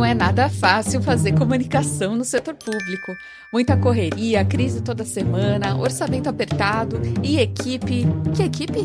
Não é nada fácil fazer comunicação no setor público. Muita correria, crise toda semana, orçamento apertado e equipe. Que equipe?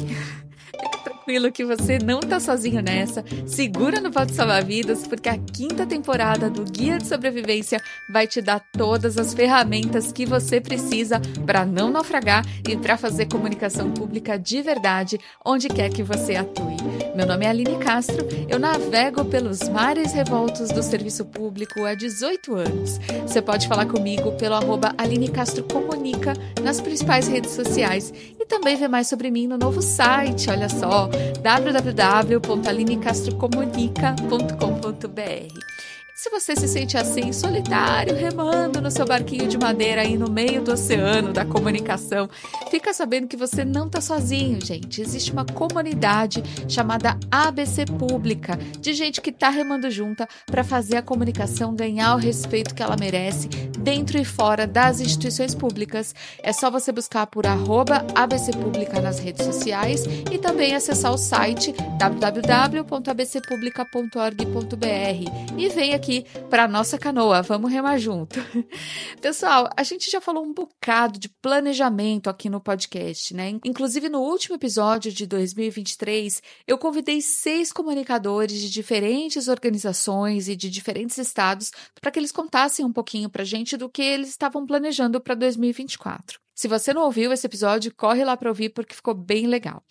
Tranquilo que você não tá sozinho nessa. Segura no Pode Salvar Vidas, porque a quinta temporada do Guia de Sobrevivência vai te dar todas as ferramentas que você precisa para não naufragar e para fazer comunicação pública de verdade onde quer que você atue. Meu nome é Aline Castro, eu navego pelos mares revoltos do serviço público há 18 anos. Você pode falar comigo pelo arroba Aline Castro Comunica nas principais redes sociais e também ver mais sobre mim no novo site, olha só, www.alinecastrocomunica.com.br. Se você se sente assim, solitário, remando no seu barquinho de madeira aí no meio do oceano da comunicação, fica sabendo que você não está sozinho, gente. Existe uma comunidade chamada ABC Pública, de gente que está remando junta para fazer a comunicação ganhar o respeito que ela merece dentro e fora das instituições públicas. É só você buscar por arroba ABC Pública nas redes sociais e também acessar o site www.abcpublica.org.br e venha aqui para nossa canoa. Vamos remar junto. Pessoal, a gente já falou um bocado de planejamento aqui no podcast, né? Inclusive no último episódio de 2023, eu convidei seis comunicadores de diferentes organizações e de diferentes estados para que eles contassem um pouquinho para a gente do que eles estavam planejando para 2024. Se você não ouviu esse episódio, corre lá para ouvir porque ficou bem legal.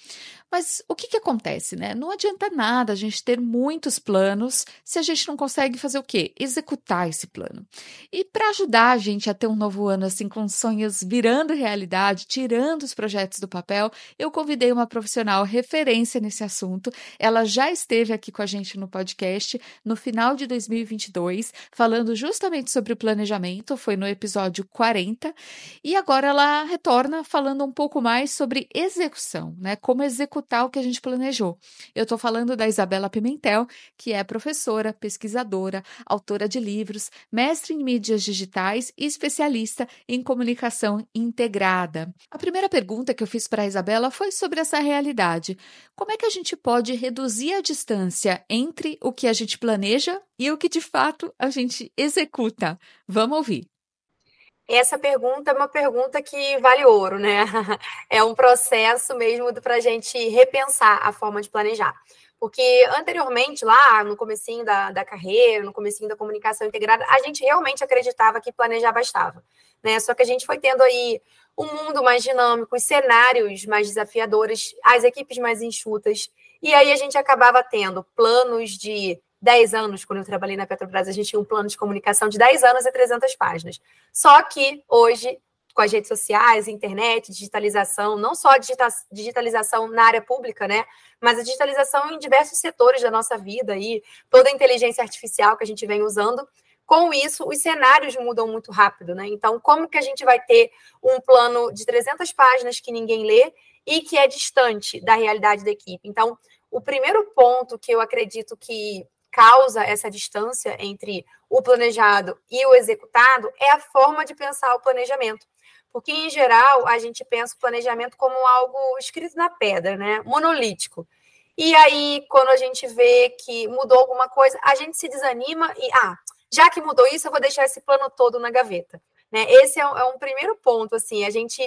Mas o que, que acontece, né? Não adianta nada a gente ter muitos planos se a gente não consegue fazer o quê? Executar esse plano. E para ajudar a gente a ter um novo ano assim com sonhos virando realidade, tirando os projetos do papel, eu convidei uma profissional referência nesse assunto. Ela já esteve aqui com a gente no podcast no final de 2022, falando justamente sobre o planejamento, foi no episódio 40, e agora ela retorna falando um pouco mais sobre execução, né? Como executar executar o que a gente planejou. Eu estou falando da Isabela Pimentel, que é professora, pesquisadora, autora de livros, mestre em mídias digitais e especialista em comunicação integrada. A primeira pergunta que eu fiz para a Isabela foi sobre essa realidade. Como é que a gente pode reduzir a distância entre o que a gente planeja e o que de fato a gente executa? Vamos ouvir. Essa pergunta é uma pergunta que vale ouro, né? É um processo mesmo para a gente repensar a forma de planejar. Porque anteriormente, lá no comecinho da, da carreira, no comecinho da comunicação integrada, a gente realmente acreditava que planejar bastava. Né? Só que a gente foi tendo aí um mundo mais dinâmico, os cenários mais desafiadores, as equipes mais enxutas. E aí a gente acabava tendo planos de 10 anos, quando eu trabalhei na Petrobras, a gente tinha um plano de comunicação de 10 anos e 300 páginas. Só que hoje, com as redes sociais, internet, digitalização, não só a digitalização na área pública, né? Mas a digitalização em diversos setores da nossa vida e toda a inteligência artificial que a gente vem usando. Com isso, os cenários mudam muito rápido, né? Então, como que a gente vai ter um plano de 300 páginas que ninguém lê e que é distante da realidade da equipe? Então, o primeiro ponto que eu acredito que causa essa distância entre o planejado e o executado é a forma de pensar o planejamento. Porque, em geral, a gente pensa o planejamento como algo escrito na pedra, né? monolítico. E aí, quando a gente vê que mudou alguma coisa, a gente se desanima e, ah, já que mudou isso, eu vou deixar esse plano todo na gaveta. Né? Esse é um, é um primeiro ponto, assim, a gente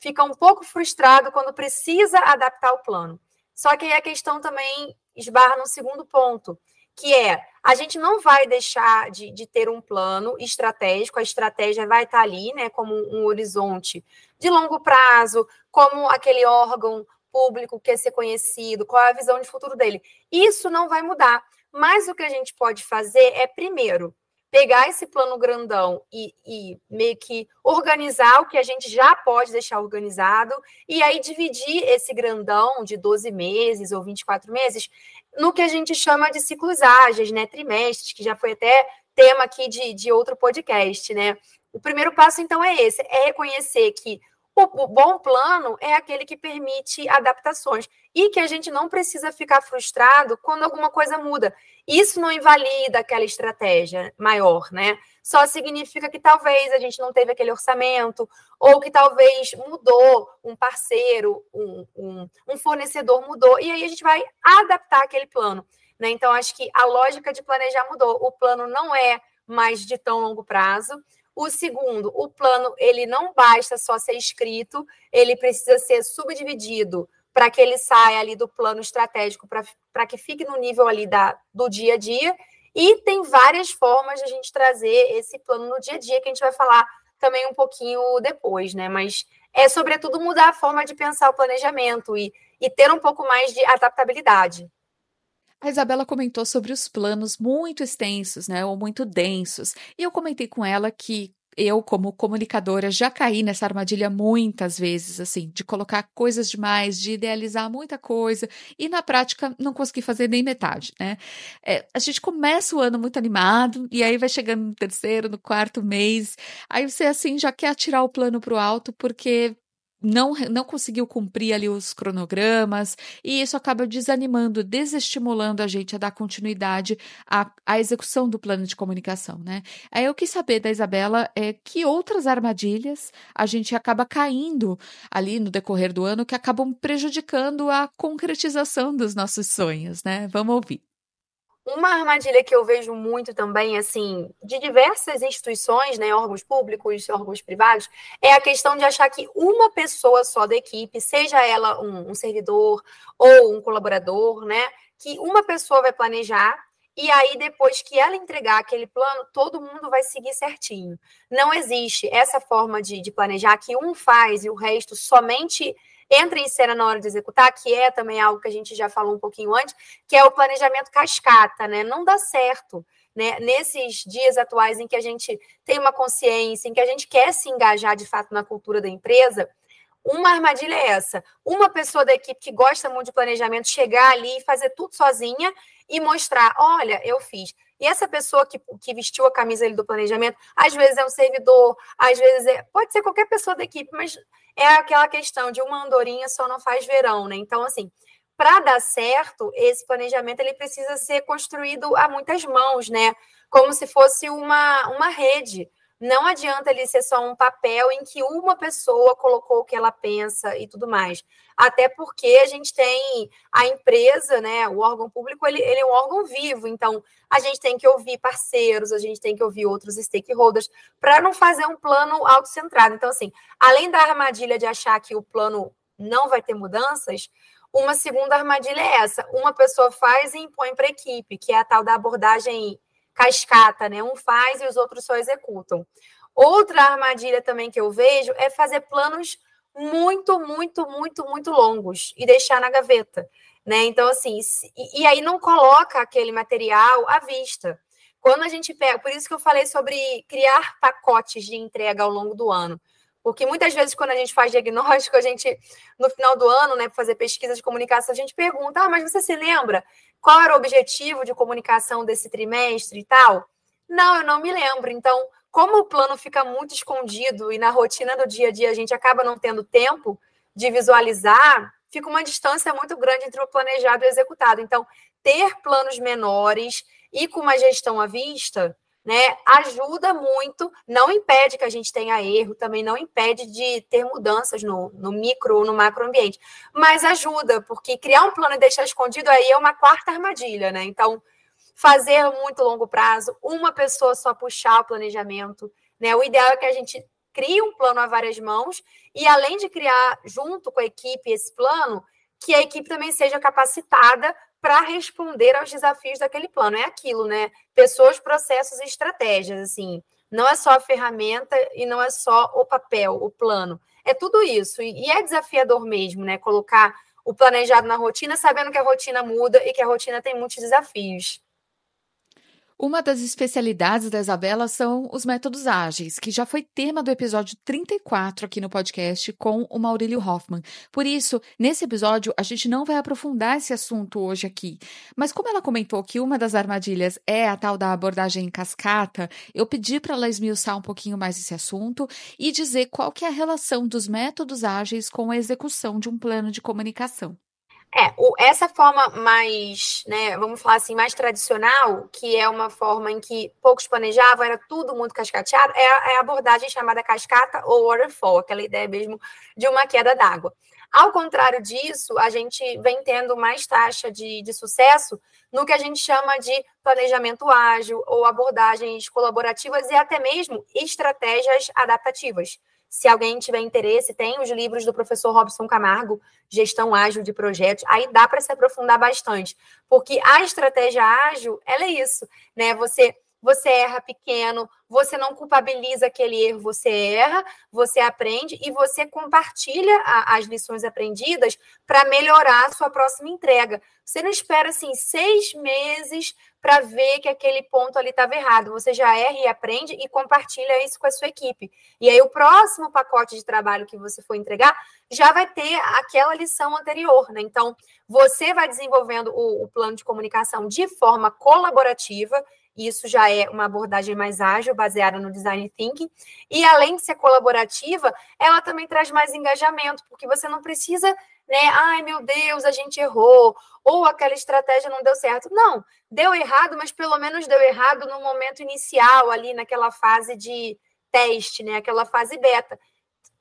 fica um pouco frustrado quando precisa adaptar o plano. Só que aí a questão também esbarra no segundo ponto, que é a gente não vai deixar de, de, ter um plano estratégico, a estratégia vai estar ali, né, como um horizonte de longo prazo, como aquele órgão público que quer ser conhecido, qual é a visão de futuro dele. Isso não vai mudar. Mas o que a gente pode fazer é, primeiro, pegar esse plano grandão e, e, meio que organizar o que a gente já pode deixar organizado, e aí dividir esse grandão de 12 meses ou 24 meses no que a gente chama de ciclos ágeis, né? Trimestres, que já foi até tema aqui de, de outro podcast, né? O primeiro passo, então, é esse: é reconhecer que o, bom plano é aquele que permite adaptações e que a gente não precisa ficar frustrado quando alguma coisa muda. Isso não invalida aquela estratégia maior, né? Só significa que talvez a gente não teve aquele orçamento, ou que talvez mudou um parceiro, um, um, um fornecedor mudou, e aí a gente vai adaptar aquele plano. Né? Então, acho que a lógica de planejar mudou. O plano não é mais de tão longo prazo. O segundo, o plano ele não basta só ser escrito, ele precisa ser subdividido para que ele saia ali do plano estratégico, para que fique no nível ali da, do dia a dia. E tem várias formas de a gente trazer esse plano no dia a dia, que a gente vai falar também um pouquinho depois, né? Mas é, sobretudo, mudar a forma de pensar o planejamento e, e ter um pouco mais de adaptabilidade. A Isabela comentou sobre os planos muito extensos, né, ou muito densos. E eu comentei com ela que eu, como comunicadora, já caí nessa armadilha muitas vezes, assim, de colocar coisas demais, de idealizar muita coisa e na prática não consegui fazer nem metade, né? É, a gente começa o ano muito animado e aí vai chegando no terceiro, no quarto mês, aí você, assim, já quer atirar o plano para o alto porque não, não conseguiu cumprir ali os cronogramas, e isso acaba desanimando, desestimulando a gente a dar continuidade à, à execução do plano de comunicação, né? Aí eu quis saber da Isabela é, que outras armadilhas a gente acaba caindo ali no decorrer do ano que acabam prejudicando a concretização dos nossos sonhos, né? Vamos ouvir. Uma armadilha que eu vejo muito também, assim, de diversas instituições, né, órgãos públicos, órgãos privados, é a questão de achar que uma pessoa só da equipe, seja ela um, um servidor ou um colaborador, né, que uma pessoa vai planejar e aí, depois que ela entregar aquele plano, todo mundo vai seguir certinho. Não existe essa forma de, de planejar que um faz e o resto somente entra em cena na hora de executar, que é também algo que a gente já falou um pouquinho antes, que é o planejamento cascata, né? Não dá certo. Né, nesses dias atuais em que a gente tem uma consciência, em que a gente quer se engajar de fato na cultura da empresa, uma armadilha é essa: uma pessoa da equipe que gosta muito de planejamento chegar ali e fazer tudo sozinha e mostrar: olha, eu fiz. E essa pessoa que, que vestiu a camisa do planejamento, às vezes é um servidor, às vezes é, pode ser qualquer pessoa da equipe, mas é aquela questão de uma andorinha só não faz verão, né? Então, assim, para dar certo, esse planejamento ele precisa ser construído a muitas mãos, né? Como se fosse uma, uma rede. Não adianta ele ser só um papel em que uma pessoa colocou o que ela pensa e tudo mais. Até porque a gente tem a empresa, né? O órgão público, ele, ele é um órgão vivo, então a gente tem que ouvir parceiros, a gente tem que ouvir outros stakeholders para não fazer um plano autocentrado. Então, assim, além da armadilha de achar que o plano não vai ter mudanças, uma segunda armadilha é essa: uma pessoa faz e impõe para a equipe, que é a tal da abordagem cascata, né? Um faz e os outros só executam. Outra armadilha também que eu vejo é fazer planos muito, muito, muito, muito longos e deixar na gaveta, né? Então, assim, e, e aí não coloca aquele material à vista. Quando a gente pega, por isso que eu falei sobre criar pacotes de entrega ao longo do ano. Porque muitas vezes, quando a gente faz diagnóstico, a gente, no final do ano, né, para fazer pesquisa de comunicação, a gente pergunta: ah, mas você se lembra qual era o objetivo de comunicação desse trimestre e tal? Não, eu não me lembro. Então, como o plano fica muito escondido e na rotina do dia a dia a gente acaba não tendo tempo de visualizar, fica uma distância muito grande entre o planejado e o executado. Então, ter planos menores e com uma gestão à vista né, ajuda muito, não impede que a gente tenha erro, também não impede de ter mudanças no, no micro ou no macro ambiente, mas ajuda, porque criar um plano e deixar escondido aí é uma quarta armadilha, né? Então, fazer muito longo prazo, uma pessoa só puxar o planejamento, né? O ideal é que a gente crie um plano a várias mãos e, além de criar junto com a equipe esse plano, que a equipe também seja capacitada para responder aos desafios daquele plano. É aquilo, né? Pessoas, processos e estratégias, assim. Não é só a ferramenta e não é só o papel, o plano. É tudo isso. E é desafiador mesmo, né? Colocar o planejado na rotina, sabendo que a rotina muda e que a rotina tem muitos desafios. Uma das especialidades da Isabela são os métodos ágeis, que já foi tema do episódio 34 aqui no podcast com o Maurílio Hoffman. Por isso, nesse episódio, a gente não vai aprofundar esse assunto hoje aqui. Mas como ela comentou que uma das armadilhas é a tal da abordagem em cascata, eu pedi para ela esmiuçar um pouquinho mais esse assunto e dizer qual que é a relação dos métodos ágeis com a execução de um plano de comunicação. É, o, essa forma mais, né, vamos falar assim, mais tradicional, que é uma forma em que poucos planejavam, era tudo muito cascateado, é a, é a abordagem chamada cascata ou waterfall, aquela ideia mesmo de uma queda d'água. Ao contrário disso, a gente vem tendo mais taxa de, de sucesso no que a gente chama de planejamento ágil ou abordagens colaborativas e até mesmo estratégias adaptativas. Se alguém tiver interesse, tem os livros do professor Robson Camargo, Gestão Ágil de Projetos, aí dá para se aprofundar bastante, porque a estratégia ágil, ela é isso, né? Você você erra pequeno, você não culpabiliza aquele erro, você erra, você aprende e você compartilha a, as lições aprendidas para melhorar a sua próxima entrega. Você não espera assim seis meses para ver que aquele ponto ali estava errado. Você já erra e aprende e compartilha isso com a sua equipe. E aí o próximo pacote de trabalho que você for entregar já vai ter aquela lição anterior, né? Então, você vai desenvolvendo o, o plano de comunicação de forma colaborativa isso já é uma abordagem mais ágil, baseada no design thinking. E além de ser colaborativa, ela também traz mais engajamento, porque você não precisa, né? Ai, meu Deus, a gente errou, ou aquela estratégia não deu certo. Não, deu errado, mas pelo menos deu errado no momento inicial, ali naquela fase de teste, né? Aquela fase beta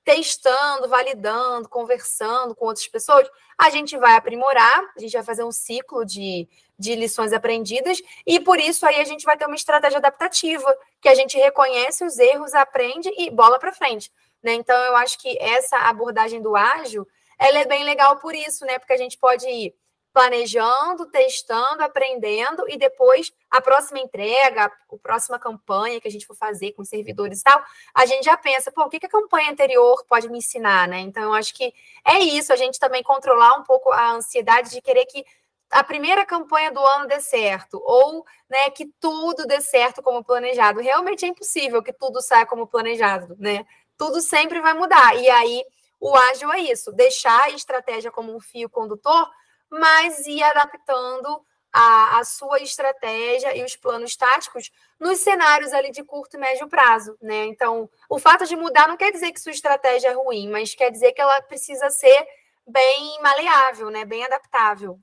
testando, validando, conversando com outras pessoas, a gente vai aprimorar, a gente vai fazer um ciclo de, de lições aprendidas, e por isso aí a gente vai ter uma estratégia adaptativa, que a gente reconhece os erros, aprende e bola para frente. Né? Então, eu acho que essa abordagem do ágil, ela é bem legal por isso, né? Porque a gente pode ir planejando, testando, aprendendo e depois a próxima entrega, a próxima campanha que a gente for fazer com servidores e tal, a gente já pensa, pô, o que, a campanha anterior pode me ensinar, né? Então, eu acho que é isso, a gente também controlar um pouco a ansiedade de querer que a primeira campanha do ano dê certo, ou né, que tudo dê certo como planejado. Realmente é impossível que tudo saia como planejado, né? Tudo sempre vai mudar. E aí, o ágil é isso, deixar a estratégia como um fio condutor mas ir adaptando a, a, sua estratégia e os planos táticos nos cenários ali de curto e médio prazo, né? Então, o fato de mudar não quer dizer que sua estratégia é ruim, mas quer dizer que ela precisa ser bem maleável, né? Bem adaptável.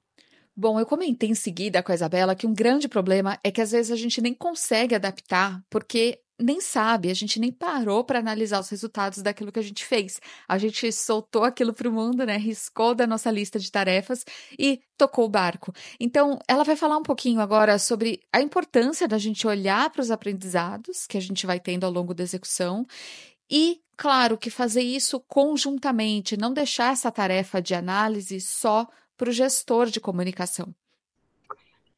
Bom, eu comentei em seguida com a Isabela que um grande problema é que às vezes a gente nem consegue adaptar porque nem sabe, a gente nem parou para analisar os resultados daquilo que a gente fez. A gente soltou aquilo para o mundo, né? Riscou da nossa lista de tarefas e tocou o barco. Então, ela vai falar um pouquinho agora sobre a importância da gente olhar para os aprendizados que a gente vai tendo ao longo da execução e, claro, que fazer isso conjuntamente, não deixar essa tarefa de análise só para o gestor de comunicação.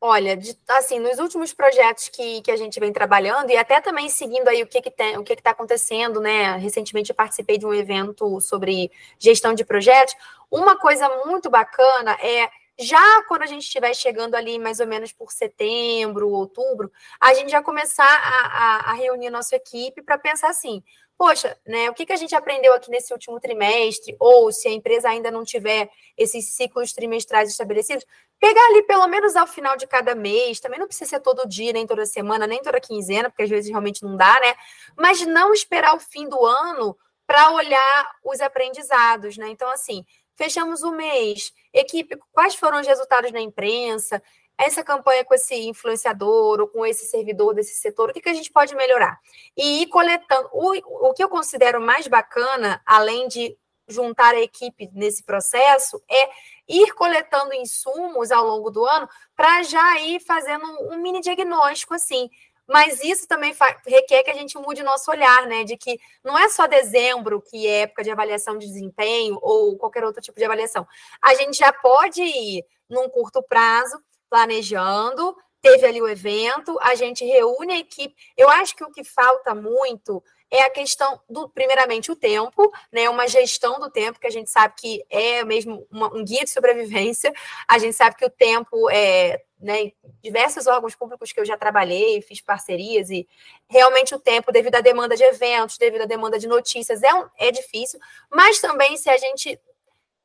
Olha, de, assim, nos últimos projetos que, que a gente vem trabalhando, e até também seguindo aí o que, que tem, o que está acontecendo, né? Recentemente eu participei de um evento sobre gestão de projetos. Uma coisa muito bacana é já quando a gente estiver chegando ali mais ou menos por setembro, outubro, a gente já começar a, a, a reunir nossa equipe para pensar assim: poxa, né, o que, que a gente aprendeu aqui nesse último trimestre, ou se a empresa ainda não tiver esses ciclos trimestrais estabelecidos, pegar ali pelo menos ao final de cada mês, também não precisa ser todo dia, nem toda semana, nem toda quinzena, porque às vezes realmente não dá, né? Mas não esperar o fim do ano para olhar os aprendizados, né? Então, assim, fechamos o mês, equipe, quais foram os resultados na imprensa, essa campanha com esse influenciador ou com esse servidor desse setor, o que, que a gente pode melhorar? E ir coletando. O, o que eu considero mais bacana, além de juntar a equipe nesse processo, é ir coletando insumos ao longo do ano para já ir fazendo um mini diagnóstico assim. Mas isso também requer que a gente mude o nosso olhar, né? De que não é só dezembro que é época de avaliação de desempenho ou qualquer outro tipo de avaliação. A gente já pode ir num curto prazo planejando, teve ali o evento, a gente reúne a equipe. Eu acho que o que falta muito é a questão do, primeiramente, o tempo, né? Uma gestão do tempo, que a gente sabe que é mesmo uma, um guia de sobrevivência. A gente sabe que o tempo é. Né, diversos órgãos públicos que eu já trabalhei, fiz parcerias, e realmente o tempo, devido à demanda de eventos, devido à demanda de notícias, é, um, é difícil, mas também se a gente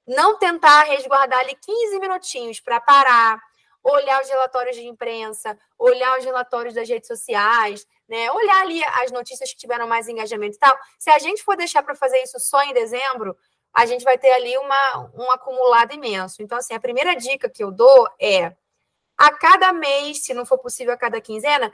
não tentar resguardar ali 15 minutinhos para parar, olhar os relatórios de imprensa, olhar os relatórios das redes sociais, né? Olhar ali as notícias que tiveram mais engajamento e tal. Se a gente for deixar para fazer isso só em dezembro, a gente vai ter ali uma, um acumulado imenso. Então, assim, a primeira dica que eu dou é a cada mês, se não for possível a cada quinzena,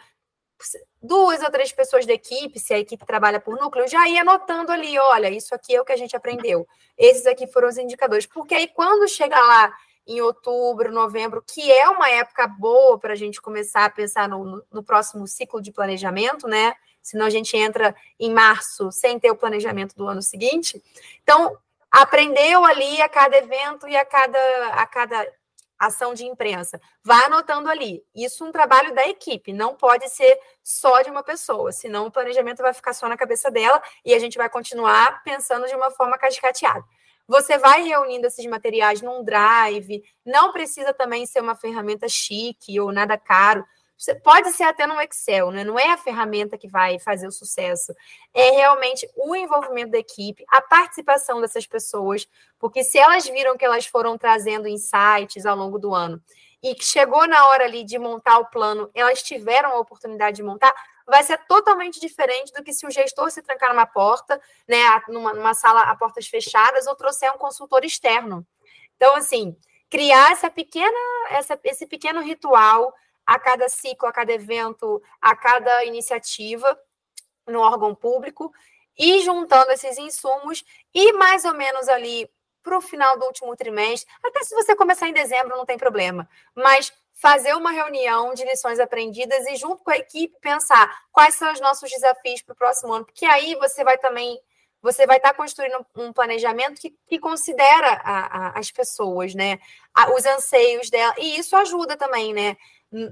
duas ou três pessoas da equipe, se a equipe trabalha por núcleo, já ia anotando ali, olha, isso aqui é o que a gente aprendeu. Esses aqui foram os indicadores. Porque aí, quando chega lá em outubro, novembro, que é uma época boa para a gente começar a pensar no, no, próximo ciclo de planejamento, né? Senão a gente entra em março sem ter o planejamento do ano seguinte. Então, aprendeu ali a cada evento e a cada, a cada ação de imprensa. Vai anotando ali. Isso é um trabalho da equipe, não pode ser só de uma pessoa, senão o planejamento vai ficar só na cabeça dela e a gente vai continuar pensando de uma forma cascateada. Você vai reunindo esses materiais num drive, não precisa também ser uma ferramenta chique ou nada caro. Você pode ser até no Excel, né? Não é a ferramenta que vai fazer o sucesso. É realmente o envolvimento da equipe, a participação dessas pessoas, porque se elas viram que elas foram trazendo insights ao longo do ano e que chegou na hora ali de montar o plano, elas tiveram a oportunidade de montar, vai ser totalmente diferente do que se o gestor se trancar numa porta, né, numa, numa sala a portas fechadas, ou trouxer um consultor externo. Então, assim, criar essa pequena, essa, esse pequeno ritual a cada ciclo, a cada evento, a cada iniciativa no órgão público e juntando esses insumos e mais ou menos ali para o final do último trimestre, até se você começar em dezembro não tem problema, mas fazer uma reunião de lições aprendidas e junto com a equipe pensar quais são os nossos desafios para o próximo ano, porque aí você vai também você vai estar construindo um planejamento que, que considera a, a, as pessoas, né? os anseios dela, e isso ajuda também, né?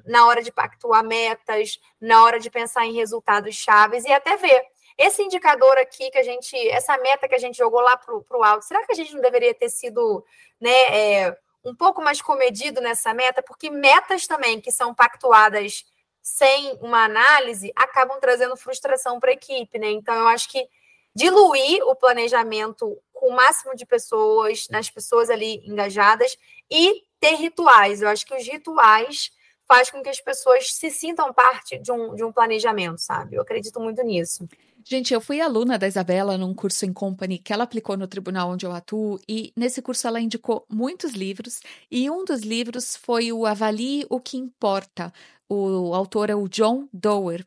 na hora de pactuar metas, na hora de pensar em resultados chaves e até ver. Esse indicador aqui que a gente, essa meta que a gente jogou lá para o alto, será que a gente não deveria ter sido né, é, um pouco mais comedido nessa meta? Porque metas também que são pactuadas sem uma análise acabam trazendo frustração para a equipe, né? Então, eu acho que diluir o planejamento com o máximo de pessoas, nas pessoas ali engajadas, e ter rituais. Eu acho que os rituais faz com que as pessoas se sintam parte de um, de um planejamento, sabe? Eu acredito muito nisso. Gente, eu fui aluna da Isabela num curso em company que ela aplicou no tribunal onde eu atuo, e nesse curso ela indicou muitos livros, e um dos livros foi o Avalie o que Importa. O autor é o John Doerr.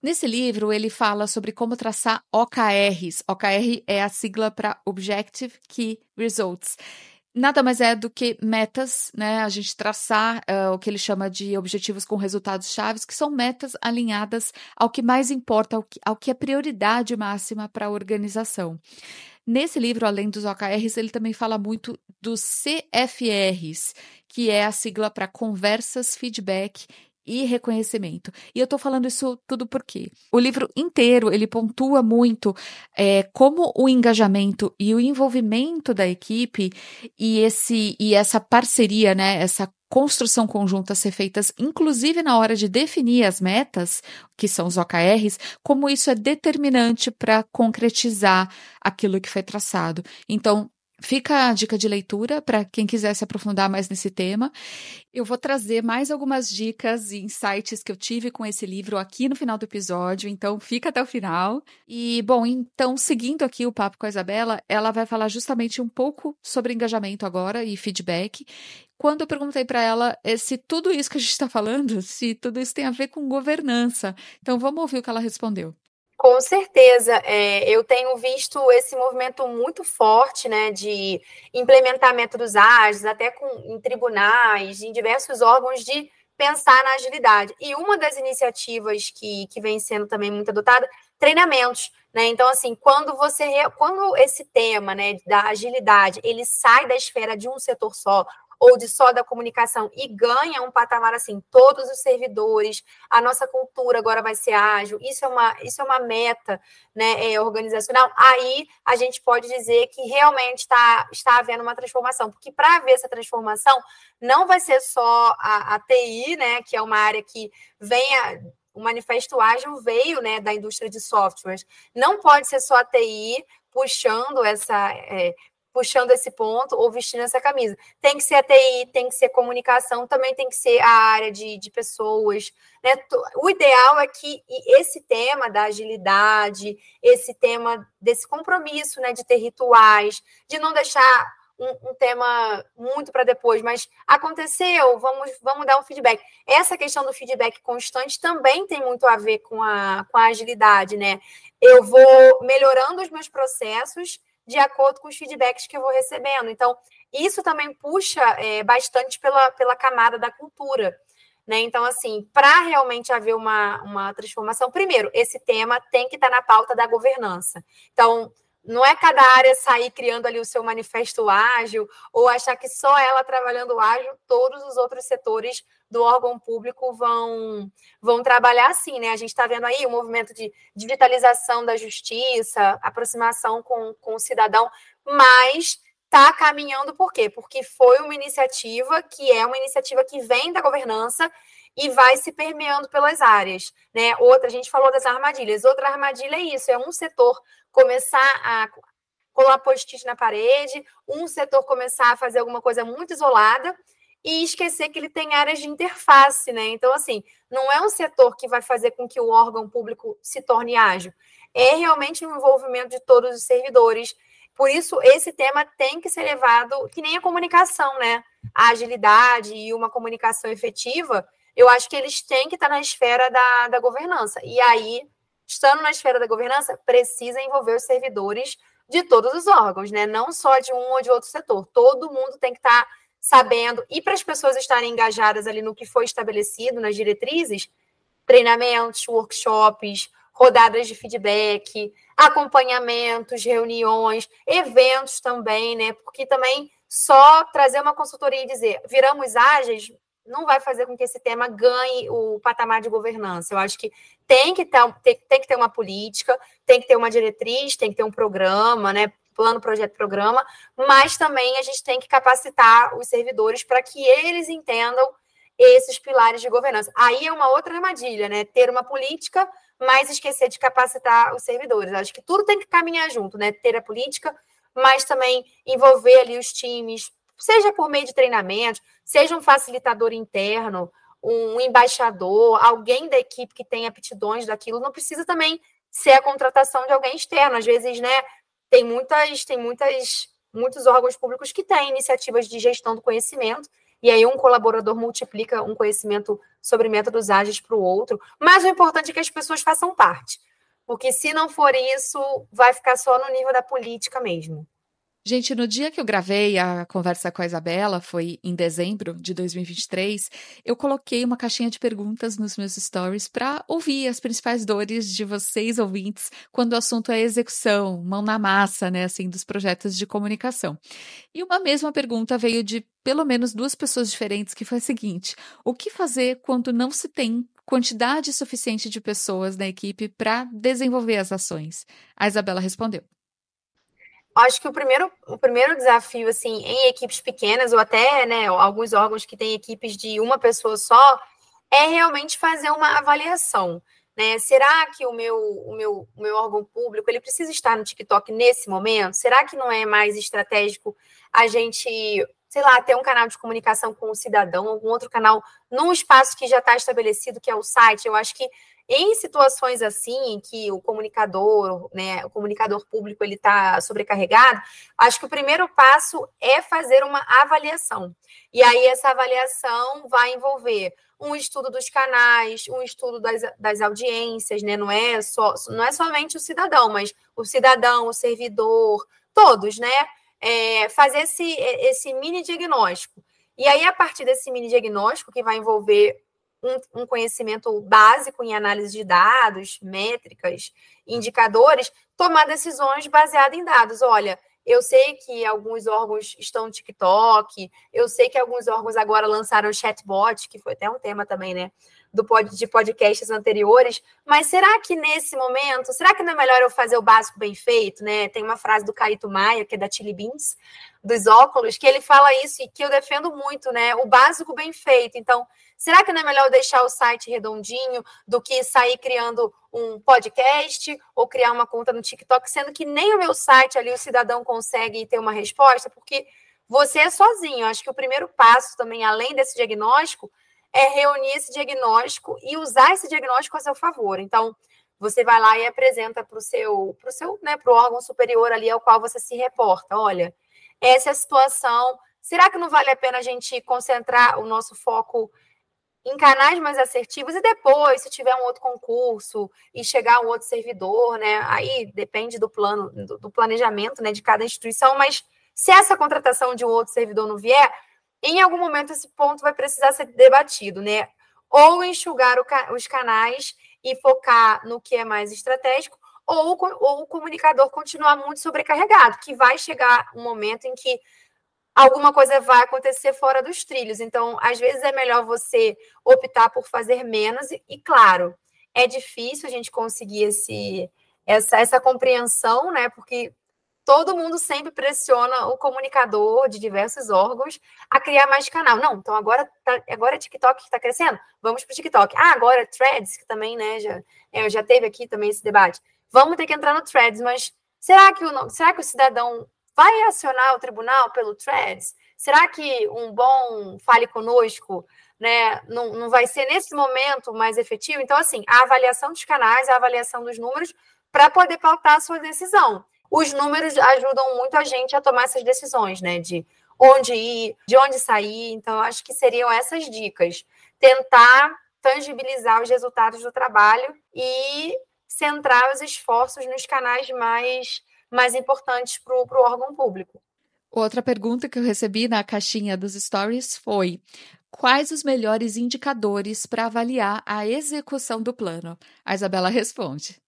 Nesse livro, ele fala sobre como traçar OKRs. OKR é a sigla para Objective Key Results nada mais é do que metas, né? A gente traçar uh, o que ele chama de objetivos com resultados chaves, que são metas alinhadas ao que mais importa, ao que, ao que é prioridade máxima para a organização. Nesse livro, além dos OKRs, ele também fala muito dos CFRs, que é a sigla para conversas, feedback e reconhecimento. E eu estou falando isso tudo porque o livro inteiro ele pontua muito é, como o engajamento e o envolvimento da equipe e esse e essa parceria, né, essa construção conjunta ser feitas, inclusive na hora de definir as metas, que são os OKRs, como isso é determinante para concretizar aquilo que foi traçado. Então, Fica a dica de leitura para quem quiser se aprofundar mais nesse tema. Eu vou trazer mais algumas dicas e insights que eu tive com esse livro aqui no final do episódio, então fica até o final. E, bom, então, seguindo aqui o papo com a Isabela, ela vai falar justamente um pouco sobre engajamento agora e feedback. Quando eu perguntei para ela eh, se tudo isso que a gente está falando, se tudo isso tem a ver com governança. Então, vamos ouvir o que ela respondeu. Com certeza, é, eu tenho visto esse movimento muito forte, né, de implementar métodos ágeis, até com, em tribunais, em diversos órgãos, de pensar na agilidade. E uma das iniciativas que, que vem sendo também muito adotada, treinamentos, né? Então, assim, quando você, quando esse tema, né, da agilidade, ele sai da esfera de um setor só, ou de só da comunicação e ganha um patamar assim, todos os servidores, a nossa cultura agora vai ser ágil, isso é uma, isso é uma meta né, é, organizacional, aí a gente pode dizer que realmente está, está havendo uma transformação, porque para haver essa transformação, não vai ser só a, a TI, né, que é uma área que venha o manifesto ágil veio né, da indústria de softwares. Não pode ser só a TI puxando essa, é, puxando esse ponto ou vestindo essa camisa. Tem que ser a TI, tem que ser comunicação, também tem que ser a área de, de pessoas. Né? O ideal é que esse tema da agilidade, esse tema desse compromisso né, de ter rituais, de não deixar um, um tema muito para depois, mas aconteceu, vamos, vamos dar um feedback. Essa questão do feedback constante também tem muito a ver com a, com a agilidade, né? Eu vou melhorando os meus processos de acordo com os feedbacks que eu vou recebendo. Então, isso também puxa é, bastante pela, pela camada da cultura. Né? Então, assim, para realmente haver uma, uma transformação, primeiro, esse tema tem que estar tá na pauta da governança. Então, não é cada área sair criando ali o seu manifesto ágil ou achar que só ela trabalhando ágil, todos os outros setores do órgão público vão, vão trabalhar assim, né? A gente está vendo aí o movimento de digitalização da justiça, aproximação com, com o cidadão, mas está caminhando por quê? Porque foi uma iniciativa que é uma iniciativa que vem da governança e vai se permeando pelas áreas, né? Outra, a gente falou das armadilhas. Outra armadilha é isso, é um setor começar a colar post-it na parede, um setor começar a fazer alguma coisa muito isolada e esquecer que ele tem áreas de interface, né? Então, assim, não é um setor que vai fazer com que o órgão público se torne ágil. É realmente um envolvimento de todos os servidores. Por isso, esse tema tem que ser levado, que nem a comunicação, né? A agilidade e uma comunicação efetiva, eu acho que eles têm que estar na esfera da, da governança. E aí, estando na esfera da governança, precisa envolver os servidores de todos os órgãos, né? Não só de um ou de outro setor. Todo mundo tem que estar sabendo, e para as pessoas estarem engajadas ali no que foi estabelecido, nas diretrizes, treinamentos, workshops, rodadas de feedback, acompanhamentos, reuniões, eventos também, né? Porque também só trazer uma consultoria e dizer viramos ágeis não vai fazer com que esse tema ganhe o patamar de governança. Eu acho que tem que ter, tem, tem que ter uma política, tem que ter uma diretriz, tem que ter um programa, né? Plano, projeto, programa, mas também a gente tem que capacitar os servidores para que eles entendam esses pilares de governança. Aí é uma outra armadilha, né? Ter uma política, mas esquecer de capacitar os servidores. Acho que tudo tem que caminhar junto, né? Ter a política, mas também envolver ali os times, seja por meio de treinamento, seja um facilitador interno, um embaixador, alguém da equipe que tem aptidões daquilo, não precisa também ser a contratação de alguém externo. Às vezes, né, tem muitas, tem muitas, muitos órgãos públicos que têm iniciativas de gestão do conhecimento, e aí um colaborador multiplica um conhecimento sobre métodos ágeis para o outro, mas o importante é que as pessoas façam parte. Porque se não for isso, vai ficar só no nível da política mesmo. Gente, no dia que eu gravei a conversa com a Isabela, foi em dezembro de 2023, eu coloquei uma caixinha de perguntas nos meus stories para ouvir as principais dores de vocês ouvintes quando o assunto é execução, mão na massa, né, assim, dos projetos de comunicação. E uma mesma pergunta veio de pelo menos duas pessoas diferentes, que foi a seguinte: o que fazer quando não se tem quantidade suficiente de pessoas na equipe para desenvolver as ações? A Isabela respondeu acho que o primeiro, o primeiro desafio, assim, em equipes pequenas, ou até, né, alguns órgãos que têm equipes de uma pessoa só, é realmente fazer uma avaliação. Né? Será que o meu, o, meu, o meu órgão público ele precisa estar no TikTok nesse momento? Será que não é mais estratégico a gente, sei lá, ter um canal de comunicação com o cidadão, algum outro canal num espaço que já está estabelecido, que é o site? Eu acho que em situações assim, em que o comunicador, né, o comunicador público, ele está sobrecarregado, acho que o primeiro passo é fazer uma avaliação. E aí essa avaliação vai envolver um estudo dos canais, um estudo das, das audiências, né? Não é só, não é somente o cidadão, mas o cidadão, o servidor, todos, né? É, fazer esse, esse mini diagnóstico. E aí, a partir desse mini diagnóstico, que vai envolver um, um, conhecimento básico em análise de dados, métricas, indicadores, tomar decisões baseadas em dados. Olha, eu sei que alguns órgãos estão no TikTok, eu sei que alguns órgãos agora lançaram chatbot, que foi até um tema também, né? Do pod, de podcasts anteriores, mas será que nesse momento, será que não é melhor eu fazer o básico bem feito, né? Tem uma frase do Caíto Maia, que é da Chili Beans, dos óculos, que ele fala isso e que eu defendo muito, né? O básico bem feito. Então, Será que não é melhor deixar o site redondinho do que sair criando um podcast ou criar uma conta no TikTok, sendo que nem o meu site ali o cidadão consegue ter uma resposta, porque você é sozinho. Acho que o primeiro passo também, além desse diagnóstico, é reunir esse diagnóstico e usar esse diagnóstico a seu favor. Então, você vai lá e apresenta para o seu, pro seu, né, para o órgão superior ali ao qual você se reporta. Olha, essa é a situação. Será que não vale a pena a gente concentrar o nosso foco em canais mais assertivos e depois, se tiver um outro concurso e chegar um outro servidor, né? Aí depende do plano, do, do planejamento né, de cada instituição, mas se essa contratação de um outro servidor não vier, em algum momento esse ponto vai precisar ser debatido, né? Ou enxugar os canais e focar no que é mais estratégico, ou, ou o comunicador continuar muito sobrecarregado, que vai chegar um momento em que alguma coisa vai acontecer fora dos trilhos. Então, às vezes é melhor você optar por fazer menos, e, e claro, é difícil a gente conseguir esse, essa, essa compreensão, né? Porque todo mundo sempre pressiona o comunicador de diversos órgãos a criar mais canal. Não, então agora, tá, agora é TikTok que está crescendo, vamos para o TikTok. Ah, agora Threads, que também, né, já, é, já teve aqui também esse debate. Vamos ter que entrar no Threads, mas será que o, será que o cidadão vai acionar o tribunal pelo Threads? Será que um bom fale conosco né, não, não vai ser nesse momento mais efetivo? Então, assim, a avaliação dos canais, a avaliação dos números, para poder pautar a sua decisão. Os números ajudam muito a gente a tomar essas decisões, né? De onde ir, de onde sair. Então, acho que seriam essas dicas. Tentar tangibilizar os resultados do trabalho e centrar os esforços nos canais mais mais importantes para o órgão público. Outra pergunta que eu recebi na caixinha dos stories foi: quais os melhores indicadores para avaliar a execução do plano? A Isabela responde.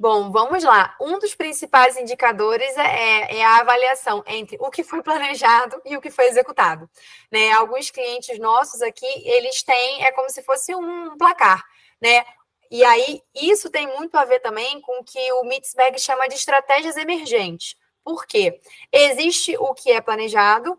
Bom, vamos lá. Um dos principais indicadores é, é, a avaliação entre o que foi planejado e o que foi executado. Né? Alguns clientes nossos aqui, eles têm, é como se fosse um placar, né? E aí, isso tem muito a ver também com o que o Mitzberg chama de estratégias emergentes. Por quê? Existe o que é planejado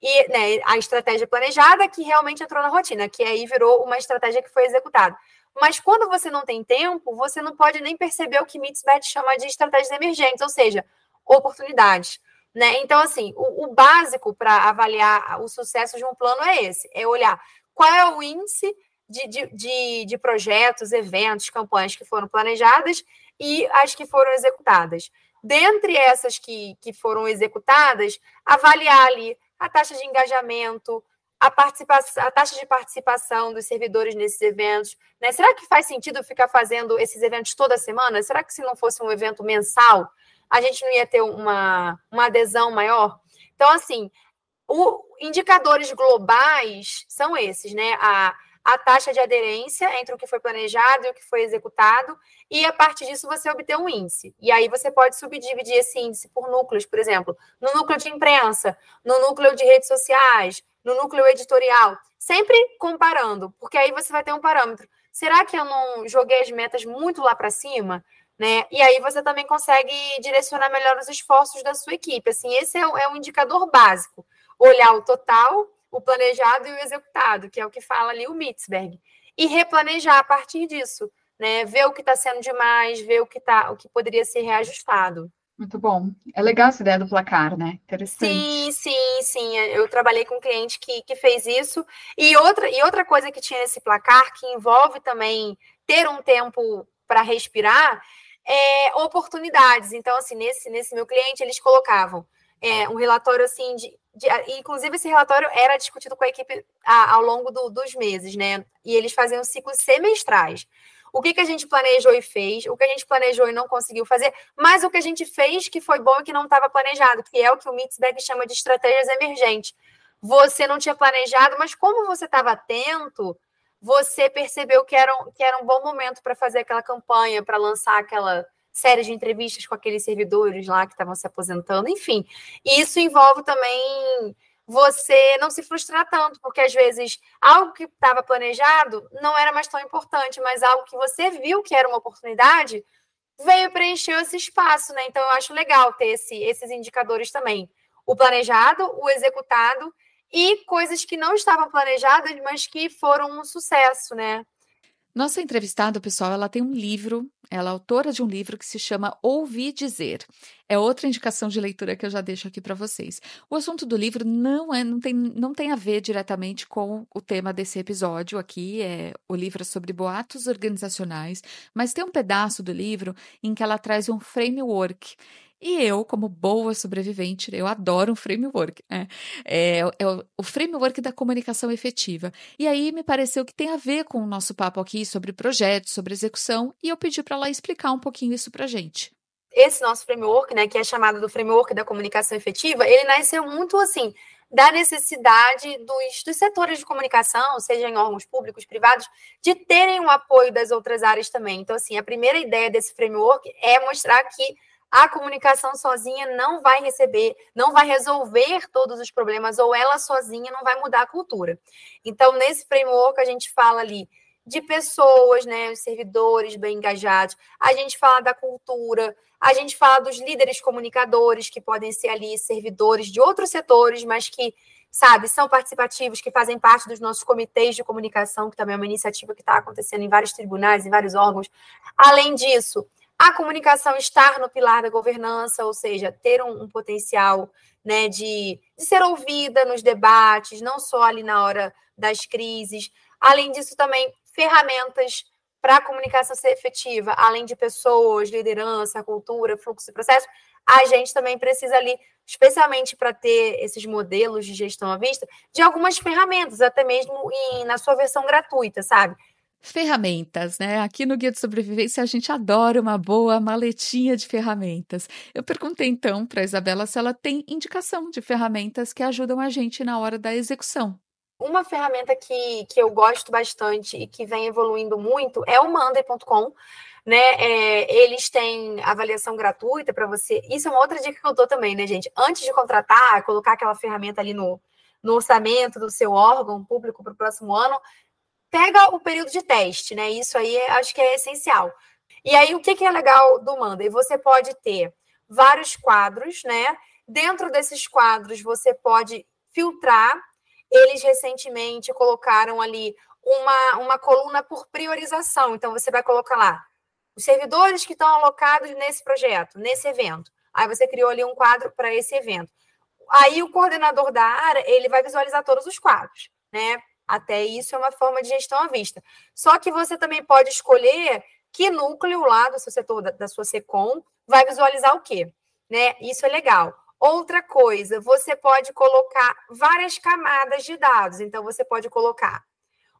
e né, a estratégia planejada que realmente entrou na rotina, que aí virou uma estratégia que foi executada. Mas quando você não tem tempo, você não pode nem perceber o que Mitzberg chama de estratégias emergentes, ou seja, oportunidades. Né? Então, assim, o, o básico para avaliar o sucesso de um plano é esse: é olhar qual é o índice de, de, de, de projetos, eventos, campanhas que foram planejadas e as que foram executadas. Dentre essas que, que foram executadas, avaliar ali a taxa de engajamento, a, a taxa de participação dos servidores nesses eventos. Né? Será que faz sentido ficar fazendo esses eventos toda semana? Será que se não fosse um evento mensal, a gente não ia ter uma, uma adesão maior? Então, assim, o, indicadores globais são esses, né? A, a taxa de aderência entre o que foi planejado e o que foi executado, e a partir disso você obter um índice. E aí você pode subdividir esse índice por núcleos, por exemplo, no núcleo de imprensa, no núcleo de redes sociais, no núcleo editorial, sempre comparando, porque aí você vai ter um parâmetro. Será que eu não joguei as metas muito lá para cima? Né? E aí você também consegue direcionar melhor os esforços da sua equipe. Assim, esse é, é um indicador básico. Olhar o total o planejado e o executado, que é o que fala ali o Mitzberg, e replanejar a partir disso, né? Ver o que está sendo demais, ver o que tá, o que poderia ser reajustado. Muito bom. É legal essa ideia do placar, né? Interessante. Sim, sim, sim. Eu trabalhei com um cliente que, que fez isso. E outra, e outra coisa que tinha nesse placar, que envolve também ter um tempo para respirar, é oportunidades. Então, assim, nesse, nesse meu cliente, eles colocavam é, um relatório assim de, de, inclusive esse relatório era discutido com a equipe a, ao longo do, dos meses, né? E eles faziam ciclos semestrais. O que, que a gente planejou e fez, o que a gente planejou e não conseguiu fazer, mas o que a gente fez que foi bom e que não estava planejado, que é o que o Mitzberg chama de estratégias emergentes. Você não tinha planejado, mas como você estava atento, você percebeu que era um, que era um bom momento para fazer aquela campanha, para lançar aquela, série de entrevistas com aqueles servidores lá que estavam se aposentando, enfim. E isso envolve também você não se frustrar tanto, porque às vezes algo que estava planejado não era mais tão importante, mas algo que você viu que era uma oportunidade veio preencher esse espaço, né? Então eu acho legal ter esse, esses indicadores também. O planejado, o executado e coisas que não estavam planejadas, mas que foram um sucesso, né? Nossa entrevistada, pessoal, ela tem um livro, ela é autora de um livro que se chama Ouvir Dizer. É outra indicação de leitura que eu já deixo aqui para vocês. O assunto do livro não é, não tem, não tem a ver diretamente com o tema desse episódio aqui. É o livro é sobre boatos organizacionais, mas tem um pedaço do livro em que ela traz um framework E eu, como boa sobrevivente, eu adoro um framework. Né? É, é o, o framework da comunicação efetiva. E aí me pareceu que tem a ver com o nosso papo aqui sobre projetos, sobre execução, e eu pedi para ela explicar um pouquinho isso para gente. Esse nosso framework, né, que é chamado do framework da comunicação efetiva, ele nasceu muito assim da necessidade dos, dos setores de comunicação, seja em órgãos públicos, privados, de terem o apoio das outras áreas também. Então, assim, a primeira ideia desse framework é mostrar que a comunicação sozinha não vai receber, não vai resolver todos os problemas, ou ela sozinha não vai mudar a cultura. Então, nesse framework, a gente fala ali de pessoas, né, os servidores bem engajados, a gente fala da cultura, a gente fala dos líderes comunicadores, que podem ser ali servidores de outros setores, mas que, sabe, são participativos, que fazem parte dos nossos comitês de comunicação, que também é uma iniciativa que está acontecendo em vários tribunais, em vários órgãos. Além disso, a comunicação estar no pilar da governança, ou seja, ter um, um potencial né, de, de ser ouvida nos debates, não só ali na hora das crises. Além disso, também ferramentas para a comunicação ser efetiva, além de pessoas, liderança, cultura, fluxo e processo, a gente também precisa ali, especialmente para ter esses modelos de gestão à vista, de algumas ferramentas, até mesmo em, na sua versão gratuita, sabe? Ferramentas, né? Aqui no Guia de Sobrevivência a gente adora uma boa maletinha de ferramentas. Eu perguntei então para a Isabela se ela tem indicação de ferramentas que ajudam a gente na hora da execução. Uma ferramenta que, que eu gosto bastante e que vem evoluindo muito é o Monday.com. Né, é, eles têm avaliação gratuita para você. Isso é uma outra dica que eu dou também, né, gente? Antes de contratar, colocar aquela ferramenta ali no, no orçamento do seu órgão público para o próximo ano, pega o período de teste, né? Isso aí é, acho que é essencial. E aí, o que, que é legal do Monday? Você pode ter vários quadros, né? Dentro desses quadros, você pode filtrar. Eles recentemente colocaram ali uma, uma coluna por priorização. Então, você vai colocar lá os servidores que estão alocados nesse projeto, nesse evento. Aí você criou ali um quadro para esse evento. Aí o coordenador da área, ele vai visualizar todos os quadros, né? Até isso é uma forma de gestão à vista. Só que você também pode escolher que núcleo lá do seu setor, da, da sua SECOM, vai visualizar o quê? Né? Isso é legal. Outra coisa, você pode colocar várias camadas de dados. Então, você pode colocar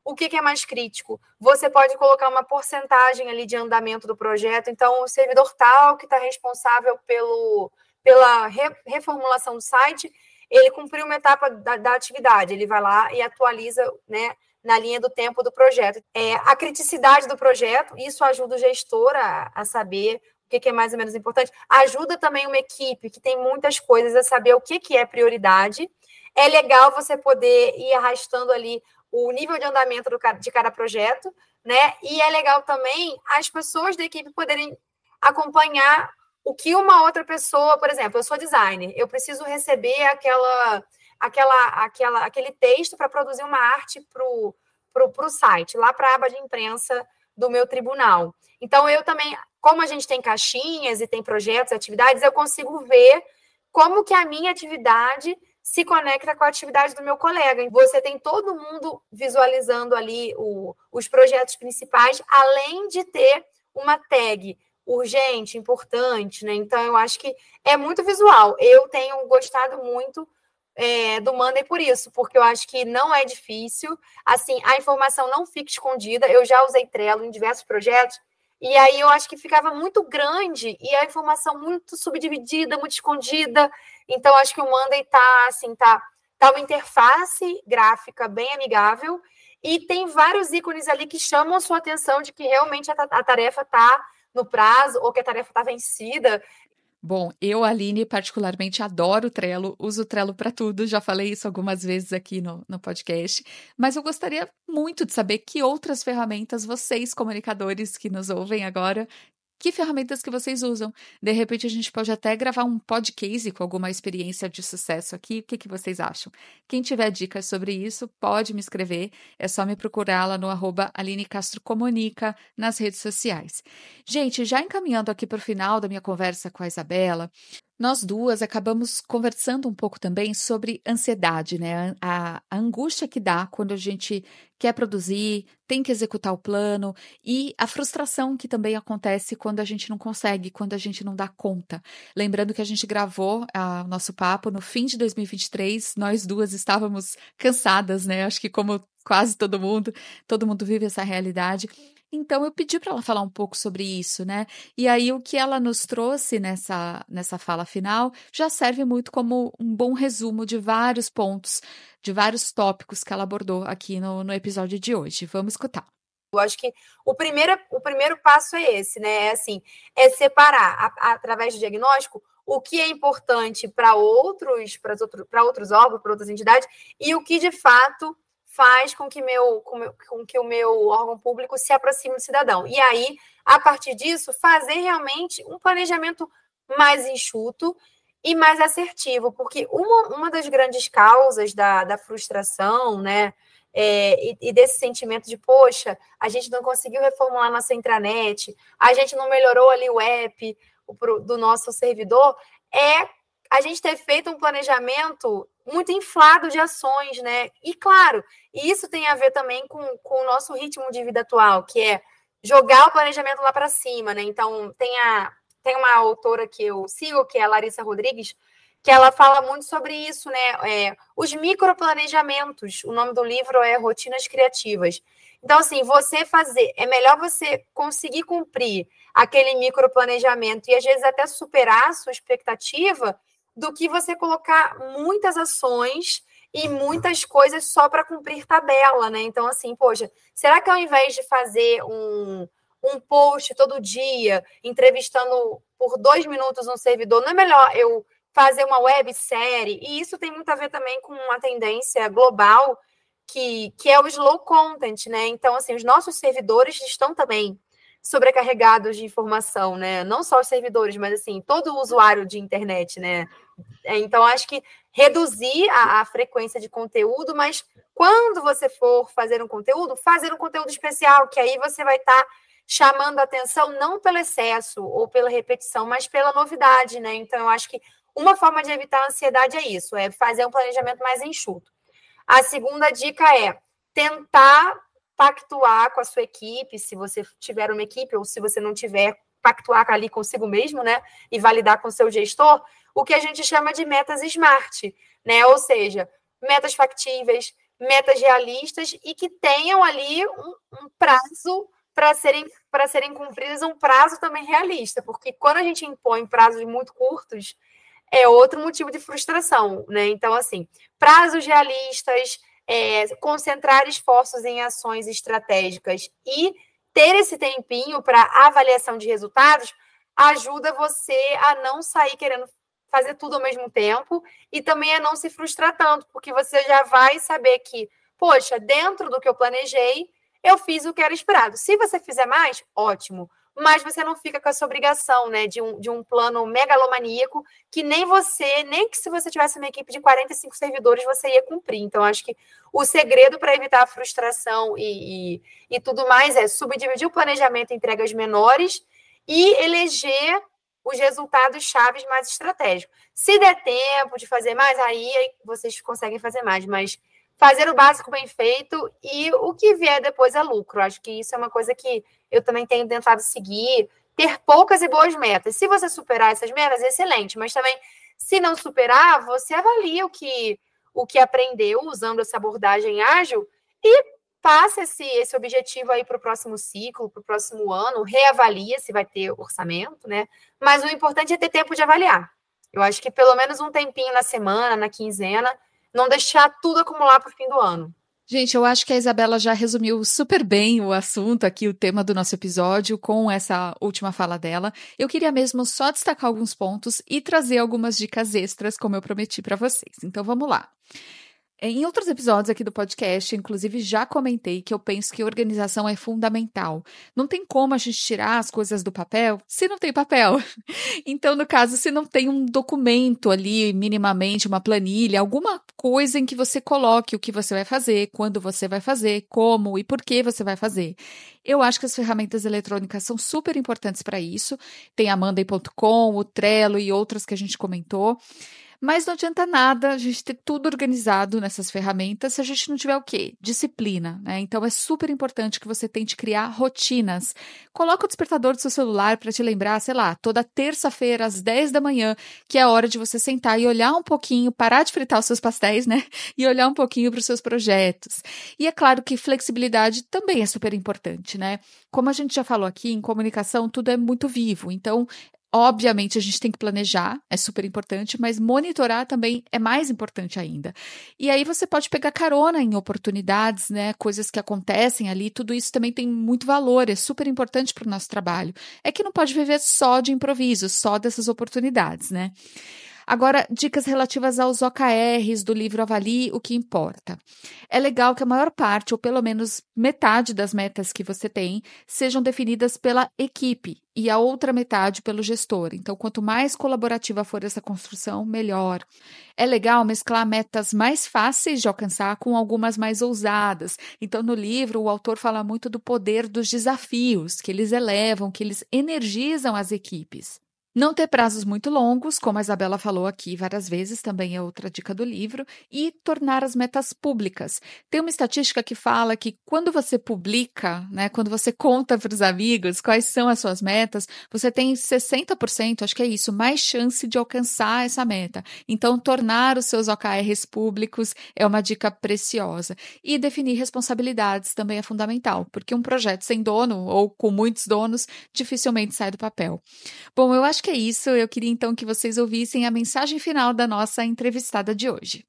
o que, que, é mais crítico. Você pode colocar uma porcentagem ali de andamento do projeto. Então, o servidor tal que está responsável pelo, pela re, reformulação do site, ele cumpriu uma etapa da, da atividade, ele vai lá e atualiza, né? na linha do tempo do projeto. É, a criticidade do projeto, isso ajuda o gestor a, a saber o que, que, é mais ou menos importante. Ajuda também uma equipe que tem muitas coisas a saber o que, que é prioridade. É legal você poder ir arrastando ali o nível de andamento do, de cada projeto, né? E é legal também as pessoas da equipe poderem acompanhar o que uma outra pessoa, por exemplo, eu sou designer, eu preciso receber aquela, aquela, aquela, aquele texto para produzir uma arte para o pro, pro site, lá para a aba de imprensa do meu tribunal. Então, eu também, como a gente tem caixinhas e tem projetos, atividades, eu consigo ver como que a minha atividade se conecta com a atividade do meu colega. Você tem todo mundo visualizando ali o, os projetos principais, além de ter uma tag urgente, importante, né? Então, eu acho que é muito visual. Eu tenho gostado muito é, do Monday por isso, porque eu acho que não é difícil. Assim, a informação não fica escondida. Eu já usei Trello em diversos projetos, e aí eu acho que ficava muito grande e a informação muito subdividida, muito escondida. Então, acho que o Monday tá assim, tá, tá uma interface gráfica bem amigável. E tem vários ícones ali que chamam a sua atenção de que realmente a, a tarefa está no prazo ou que a tarefa está vencida. Bom, eu, Aline, particularmente adoro o Trello, uso o Trello para tudo, já falei isso algumas vezes aqui no, no podcast, mas eu gostaria muito de saber que outras ferramentas vocês, comunicadores que nos ouvem agora, que ferramentas que vocês usam. De repente, a gente pode até gravar um podcast com alguma experiência de sucesso aqui. O que, que vocês acham? Quem tiver dicas sobre isso, pode me escrever. É só me procurar lá no arroba Aline Castro Comunica nas redes sociais. Gente, já encaminhando aqui para o final da minha conversa com a Isabela, nós duas acabamos conversando um pouco também sobre ansiedade, né? A, a, angústia que dá quando a gente quer produzir, tem que executar o plano e a frustração que também acontece quando a gente não consegue, quando a gente não dá conta. Lembrando que a gente gravou o nosso papo no fim de 2023, nós duas estávamos cansadas, né? Acho que como quase todo mundo, todo mundo vive essa realidade. Então eu pedi para ela falar um pouco sobre isso, né? E aí o que ela nos trouxe nessa, nessa fala final já serve muito como um bom resumo de vários pontos, de vários tópicos que ela abordou aqui no, no episódio de hoje. Vamos escutar. Eu acho que o primeiro, o primeiro passo é esse, né? É assim, é separar a, a, através do diagnóstico o que é importante para outros, para outros, órgãos, para outras entidades, e o que de fato faz com que, meu, com, que o meu órgão público se aproxime do cidadão. E aí, a partir disso, fazer realmente um planejamento mais enxuto e mais assertivo, porque uma, uma das grandes causas da, da frustração, né, é, e, e, desse sentimento de, poxa, a gente não conseguiu reformular nossa intranet, a gente não melhorou ali o app o, do nosso servidor, é a gente ter feito um planejamento muito inflado de ações, né? E claro, isso tem a ver também com, com o nosso ritmo de vida atual, que é jogar o planejamento lá para cima, né? Então, tem, a, tem uma autora que eu sigo, que é a Larissa Rodrigues, que ela fala muito sobre isso, né? É, os microplanejamentos. O nome do livro é Rotinas Criativas. Então, assim, você fazer, é melhor você conseguir cumprir aquele microplanejamento e às vezes até superar a sua expectativa do que você colocar muitas ações e muitas coisas só para cumprir tabela, né? Então, assim, poxa, será que ao invés de fazer um, um post todo dia, entrevistando por dois minutos um servidor, não é melhor eu fazer uma websérie? E isso tem muito a ver também com uma tendência global que, que é o slow content, né? Então, assim, os nossos servidores estão também sobrecarregados de informação, né? Não só os servidores, mas assim, todo usuário de internet, né? É, então, acho que reduzir a, a, frequência de conteúdo, mas quando você for fazer um conteúdo, fazer um conteúdo especial, que aí você vai estar tá chamando a atenção não pelo excesso ou pela repetição, mas pela novidade, né? Então, eu acho que uma forma de evitar a ansiedade é isso, é fazer um planejamento mais enxuto. A segunda dica é tentar pactuar com a sua equipe, se você tiver uma equipe ou se você não tiver, pactuar ali consigo mesmo, né? E validar com o seu gestor, o que a gente chama de metas smart, né? Ou seja, metas factíveis, metas realistas e que tenham ali um, um prazo para serem, para serem cumpridas, um prazo também realista, porque quando a gente impõe prazos muito curtos, é outro motivo de frustração, né? Então, assim, prazos realistas, é, concentrar esforços em ações estratégicas e ter esse tempinho para avaliação de resultados ajuda você a não sair querendo fazer tudo ao mesmo tempo e também a não se frustrar tanto, porque você já vai saber que, poxa, dentro do que eu planejei, eu fiz o que era esperado. Se você fizer mais, ótimo mas você não fica com essa obrigação, né, de um, de um plano megalomaníaco que nem você, nem que se você tivesse uma equipe de 45 servidores, você ia cumprir. Então, acho que o segredo para evitar a frustração e, e, e tudo mais é subdividir o planejamento em entregas menores e eleger os resultados chaves mais estratégicos. Se der tempo de fazer mais, aí vocês conseguem fazer mais, mas fazer o básico bem feito e o que vier depois é lucro. Acho que isso é uma coisa que eu também tenho tentado seguir, ter poucas e boas metas. Se você superar essas metas, excelente, mas também se não superar, você avalia o que o que aprendeu usando essa abordagem ágil e passa esse, esse objetivo aí para o próximo ciclo, para o próximo ano, reavalia se vai ter orçamento, né? Mas o importante é ter tempo de avaliar. Eu acho que pelo menos um tempinho na semana, na quinzena, não deixar tudo acumular para o fim do ano. Gente, eu acho que a Isabela já resumiu super bem o assunto aqui, o tema do nosso episódio, com essa última fala dela. Eu queria mesmo só destacar alguns pontos e trazer algumas dicas extras, como eu prometi para vocês. Então vamos lá. Em outros episódios aqui do podcast, inclusive já comentei que eu penso que organização é fundamental. Não tem como a gente tirar as coisas do papel se não tem papel. Então, no caso, se não tem um documento ali, minimamente, uma planilha, alguma coisa em que você coloque o que você vai fazer, quando você vai fazer, como e por que você vai fazer. Eu acho que as ferramentas eletrônicas são super importantes para isso. Tem a Monday.com, o Trello e outras que a gente comentou. Mas não adianta nada a gente ter tudo organizado nessas ferramentas se a gente não tiver o quê? Disciplina, né? Então é super importante que você tente criar rotinas. Coloca o despertador do seu celular para te lembrar, sei lá, toda terça-feira às 10 da manhã, que é a hora de você sentar e olhar um pouquinho, parar de fritar os seus pastéis, né? E olhar um pouquinho para os seus projetos. E é claro que flexibilidade também é super importante, né? Como a gente já falou aqui, em comunicação tudo é muito vivo. Então, Obviamente, a gente tem que planejar, é super importante, mas monitorar também é mais importante ainda. E aí você pode pegar carona em oportunidades, né? Coisas que acontecem ali, tudo isso também tem muito valor, é super importante para o nosso trabalho. É que não pode viver só de improviso, só dessas oportunidades, né? Agora, dicas relativas aos OKRs do livro Avalie o que importa. É legal que a maior parte, ou pelo menos metade das metas que você tem, sejam definidas pela equipe e a outra metade pelo gestor. Então, quanto mais colaborativa for essa construção, melhor. É legal mesclar metas mais fáceis de alcançar com algumas mais ousadas. Então, no livro, o autor fala muito do poder dos desafios, que eles elevam, que eles energizam as equipes. Não ter prazos muito longos, como a Isabela falou aqui várias vezes, também é outra dica do livro, e tornar as metas públicas. Tem uma estatística que fala que quando você publica, né, quando você conta para os amigos quais são as suas metas, você tem 60%, acho que é isso, mais chance de alcançar essa meta. Então, tornar os seus OKRs públicos é uma dica preciosa. E definir responsabilidades também é fundamental, porque um projeto sem dono ou com muitos donos dificilmente sai do papel. Bom, eu acho acho que é isso. Eu queria então que vocês ouvissem a mensagem final da nossa entrevistada de hoje.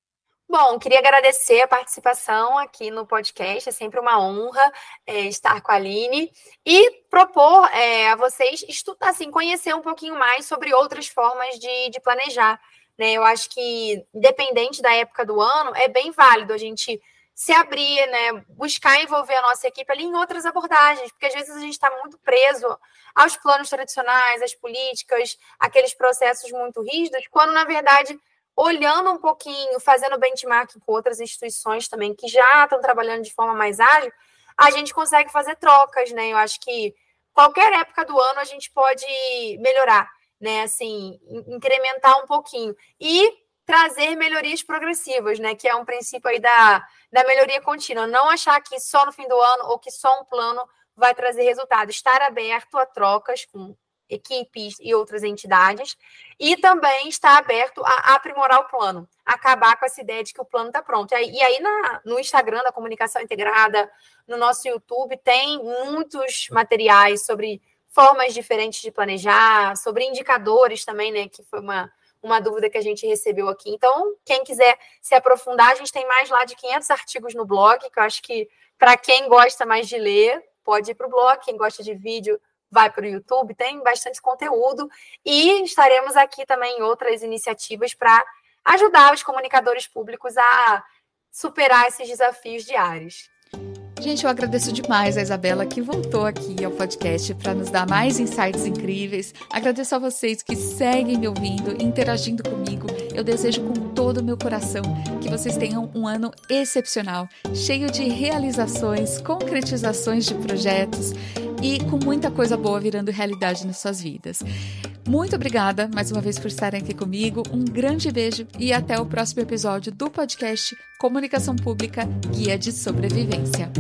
Bom, queria agradecer a participação aqui no podcast, é sempre uma honra é, estar com a Aline e propor é, a vocês estudar, assim, conhecer um pouquinho mais sobre outras formas de, de planejar. Né? Eu acho que, independente da época do ano, é bem válido a gente se abrir, né, buscar envolver a nossa equipe ali em outras abordagens, porque às vezes a gente está muito preso aos planos tradicionais, às políticas, aqueles processos muito rígidos, quando na verdade olhando um pouquinho, fazendo benchmarking com outras instituições também que já estão trabalhando de forma mais ágil, a gente consegue fazer trocas, né? Eu acho que qualquer época do ano a gente pode melhorar, né? Assim, incrementar um pouquinho. E trazer melhorias progressivas, né? Que é um princípio aí da, da melhoria contínua. Não achar que só no fim do ano ou que só um plano vai trazer resultado. Estar aberto a trocas com equipes e outras entidades, e também estar aberto a aprimorar o plano, acabar com essa ideia de que o plano está pronto. E aí, e aí na, no Instagram da Comunicação Integrada, no nosso YouTube, tem muitos materiais sobre formas diferentes de planejar, sobre indicadores também, né? Que foi uma, uma dúvida que a gente recebeu aqui. Então, quem quiser se aprofundar, a gente tem mais lá de 500 artigos no blog, que eu acho que para quem gosta mais de ler, pode ir para o blog, quem gosta de vídeo, vai para o YouTube, tem bastante conteúdo. E estaremos aqui também em outras iniciativas para ajudar os comunicadores públicos a superar esses desafios diários. Gente, eu agradeço demais a Isabela que voltou aqui ao podcast para nos dar mais insights incríveis. Agradeço a vocês que seguem me ouvindo, interagindo comigo. Eu desejo com todo o meu coração que vocês tenham um ano excepcional, cheio de realizações, concretizações de projetos e com muita coisa boa virando realidade nas suas vidas. Muito obrigada mais uma vez por estarem aqui comigo. Um grande beijo e até o próximo episódio do podcast Comunicação Pública Guia de Sobrevivência.